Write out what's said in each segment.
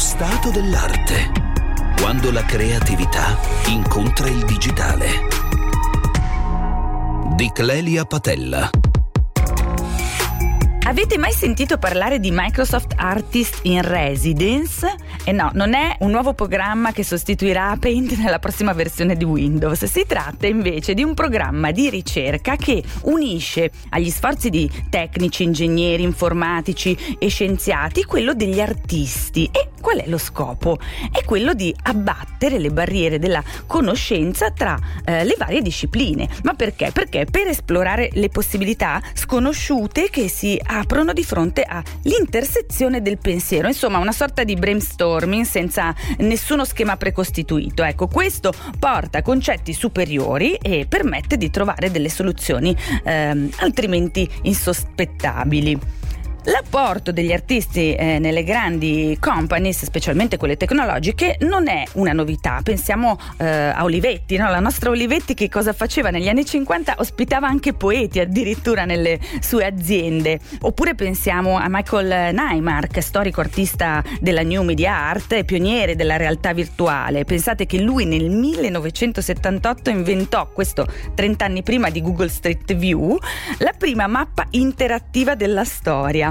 stato dell'arte. Quando la creatività incontra il digitale. Di Clelia Patella. Avete mai sentito parlare di Microsoft Artist in Residence? E eh no, non è un nuovo programma che sostituirà Paint nella prossima versione di Windows. Si tratta invece di un programma di ricerca che unisce agli sforzi di tecnici, ingegneri, informatici e scienziati quello degli artisti. E qual è lo scopo? È quello di abbattere le barriere della conoscenza tra eh, le varie discipline. Ma perché? Perché per esplorare le possibilità sconosciute che si aprono di fronte all'intersezione del pensiero, insomma una sorta di brainstorming senza nessuno schema precostituito. Ecco, questo porta a concetti superiori e permette di trovare delle soluzioni ehm, altrimenti insospettabili. L'apporto degli artisti eh, nelle grandi companies, specialmente quelle tecnologiche, non è una novità. Pensiamo eh, a Olivetti, no? la nostra Olivetti che cosa faceva negli anni 50? Ospitava anche poeti addirittura nelle sue aziende. Oppure pensiamo a Michael Neymark, storico artista della New Media Art e pioniere della realtà virtuale. Pensate che lui nel 1978 inventò, questo 30 anni prima di Google Street View, la prima mappa interattiva della storia.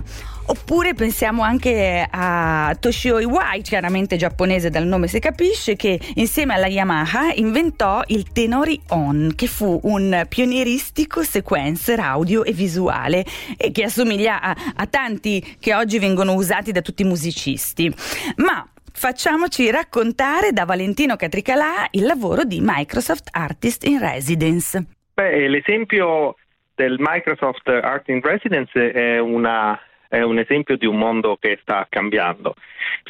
Oppure pensiamo anche a Toshio Iwai, chiaramente giapponese dal nome si capisce, che insieme alla Yamaha inventò il Tenori On, che fu un pionieristico sequencer audio e visuale e che assomiglia a, a tanti che oggi vengono usati da tutti i musicisti. Ma facciamoci raccontare da Valentino Catricalà il lavoro di Microsoft Artist in Residence. Beh, l'esempio del Microsoft Art in Residence è una è un esempio di un mondo che sta cambiando.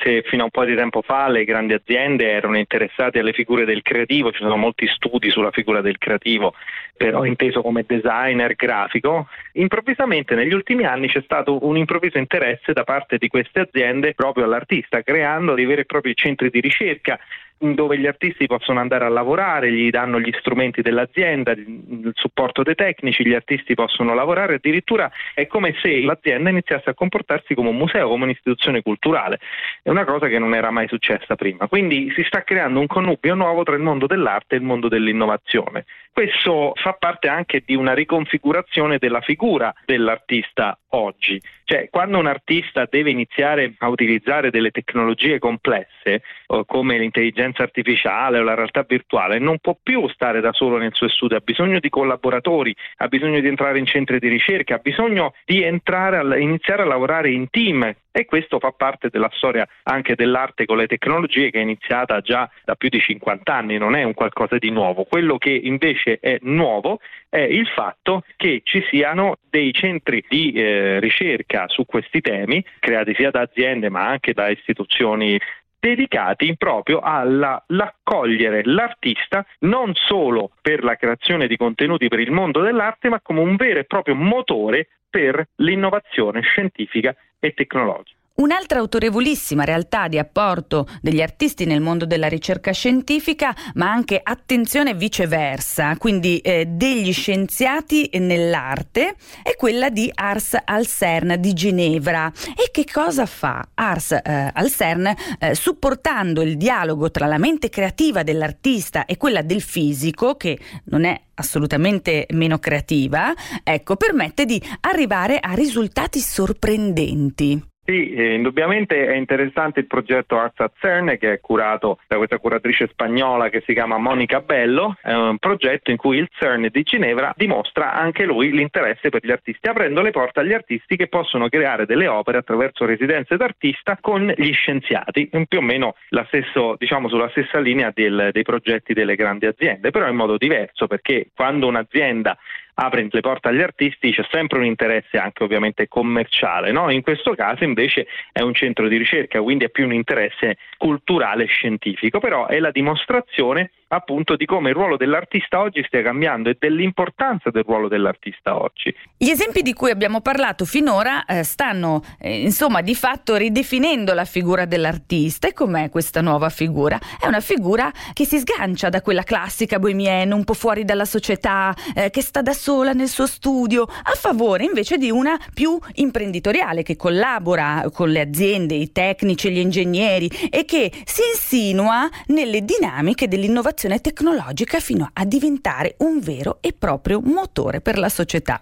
Se fino a un po' di tempo fa le grandi aziende erano interessate alle figure del creativo, ci sono molti studi sulla figura del creativo, però inteso come designer grafico, improvvisamente negli ultimi anni c'è stato un improvviso interesse da parte di queste aziende proprio all'artista, creando dei veri e propri centri di ricerca dove gli artisti possono andare a lavorare, gli danno gli strumenti dell'azienda, il supporto dei tecnici, gli artisti possono lavorare, addirittura è come se l'azienda iniziasse a comportarsi come un museo, come un'istituzione culturale. È una cosa che non era mai successa prima. Quindi si sta creando un connubio nuovo tra il mondo dell'arte e il mondo dell'innovazione. Questo fa parte anche di una riconfigurazione della figura dell'artista oggi. Cioè, quando un artista deve iniziare a utilizzare delle tecnologie complesse, come l'intelligenza artificiale o la realtà virtuale, non può più stare da solo nel suo studio, ha bisogno di collaboratori, ha bisogno di entrare in centri di ricerca, ha bisogno di entrare a, iniziare a lavorare in team e questo fa parte della storia anche dell'arte con le tecnologie che è iniziata già da più di 50 anni, non è un qualcosa di nuovo. Quello che invece è nuovo è il fatto che ci siano dei centri di eh, ricerca su questi temi, creati sia da aziende ma anche da istituzioni dedicati proprio all'accogliere l'artista non solo per la creazione di contenuti per il mondo dell'arte, ma come un vero e proprio motore per l'innovazione scientifica e tecnologica. Un'altra autorevolissima realtà di apporto degli artisti nel mondo della ricerca scientifica, ma anche attenzione viceversa, quindi eh, degli scienziati nell'arte, è quella di Ars al CERN di Ginevra. E che cosa fa Ars eh, al CERN? Eh, supportando il dialogo tra la mente creativa dell'artista e quella del fisico, che non è assolutamente meno creativa, ecco, permette di arrivare a risultati sorprendenti. Sì, eh, indubbiamente è interessante il progetto Arts at CERN che è curato da questa curatrice spagnola che si chiama Monica Bello, è un progetto in cui il CERN di Ginevra dimostra anche lui l'interesse per gli artisti, aprendo le porte agli artisti che possono creare delle opere attraverso residenze d'artista con gli scienziati, più o meno stesso, diciamo, sulla stessa linea del, dei progetti delle grandi aziende, però in modo diverso perché quando un'azienda apre le porte agli artisti c'è sempre un interesse anche ovviamente commerciale, no? in questo caso invece è un centro di ricerca, quindi è più un interesse culturale e scientifico, però è la dimostrazione appunto di come il ruolo dell'artista oggi stia cambiando e dell'importanza del ruolo dell'artista oggi. Gli esempi di cui abbiamo parlato finora eh, stanno eh, insomma di fatto ridefinendo la figura dell'artista e com'è questa nuova figura? È una figura che si sgancia da quella classica bohemienne un po' fuori dalla società, eh, che sta da sola nel suo studio, a favore invece di una più imprenditoriale che collabora con le aziende, i tecnici, gli ingegneri e che si insinua nelle dinamiche dell'innovazione tecnologica fino a diventare un vero e proprio motore per la società.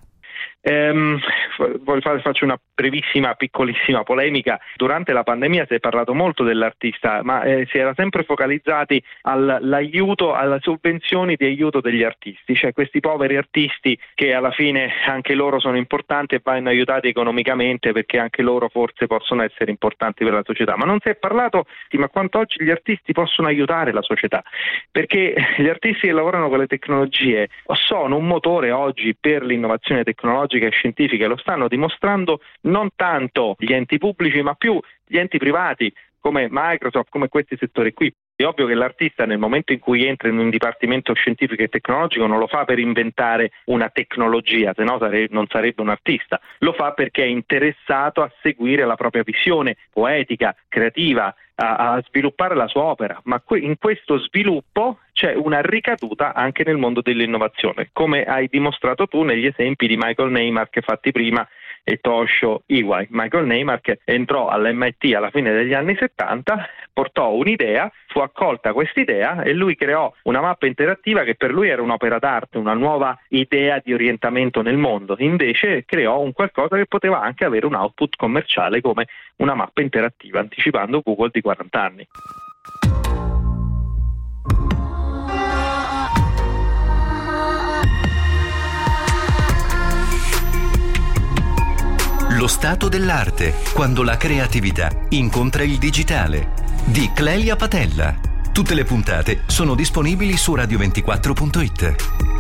Um, faccio una brevissima, piccolissima polemica. Durante la pandemia si è parlato molto dell'artista, ma eh, si era sempre focalizzati all'aiuto, alle sovvenzioni di aiuto degli artisti, cioè questi poveri artisti che alla fine anche loro sono importanti e vanno aiutati economicamente perché anche loro forse possono essere importanti per la società. Ma non si è parlato di ma quanto oggi gli artisti possono aiutare la società, perché gli artisti che lavorano con le tecnologie sono un motore oggi per l'innovazione tecnologica tecnologica e scientifiche, lo stanno dimostrando non tanto gli enti pubblici ma più gli enti privati come Microsoft, come questi settori qui. È ovvio che l'artista nel momento in cui entra in un dipartimento scientifico e tecnologico non lo fa per inventare una tecnologia, se no sare- non sarebbe un artista, lo fa perché è interessato a seguire la propria visione poetica, creativa, a, a sviluppare la sua opera, ma que- in questo sviluppo c'è una ricaduta anche nel mondo dell'innovazione, come hai dimostrato tu negli esempi di Michael Neymar che fatti prima e Toshio Iwai. Michael Neymar che entrò all'MIT alla fine degli anni 70, portò un'idea, fu accolta questa idea e lui creò una mappa interattiva che per lui era un'opera d'arte, una nuova idea di orientamento nel mondo. Invece creò un qualcosa che poteva anche avere un output commerciale come una mappa interattiva, anticipando Google di 40 anni. Lo stato dell'arte, quando la creatività incontra il digitale, di Clelia Patella. Tutte le puntate sono disponibili su radio24.it.